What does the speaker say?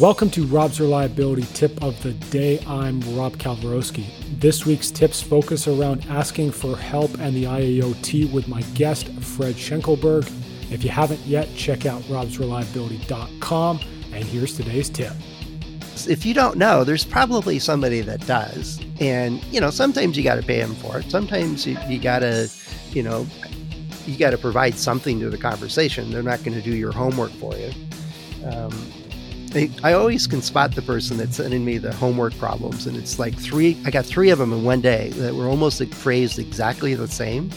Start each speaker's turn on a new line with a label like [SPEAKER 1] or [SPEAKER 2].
[SPEAKER 1] Welcome to Rob's Reliability Tip of the Day. I'm Rob Kalwarowski. This week's tips focus around asking for help and the IAOT with my guest, Fred Schenkelberg. If you haven't yet, check out robsreliability.com. And here's today's tip.
[SPEAKER 2] If you don't know, there's probably somebody that does. And, you know, sometimes you got to pay them for it. Sometimes you, you got to, you know, you got to provide something to the conversation. They're not going to do your homework for you. Um, I, I always can spot the person that's sending me the homework problems, and it's like three. I got three of them in one day that were almost phrased exactly the same,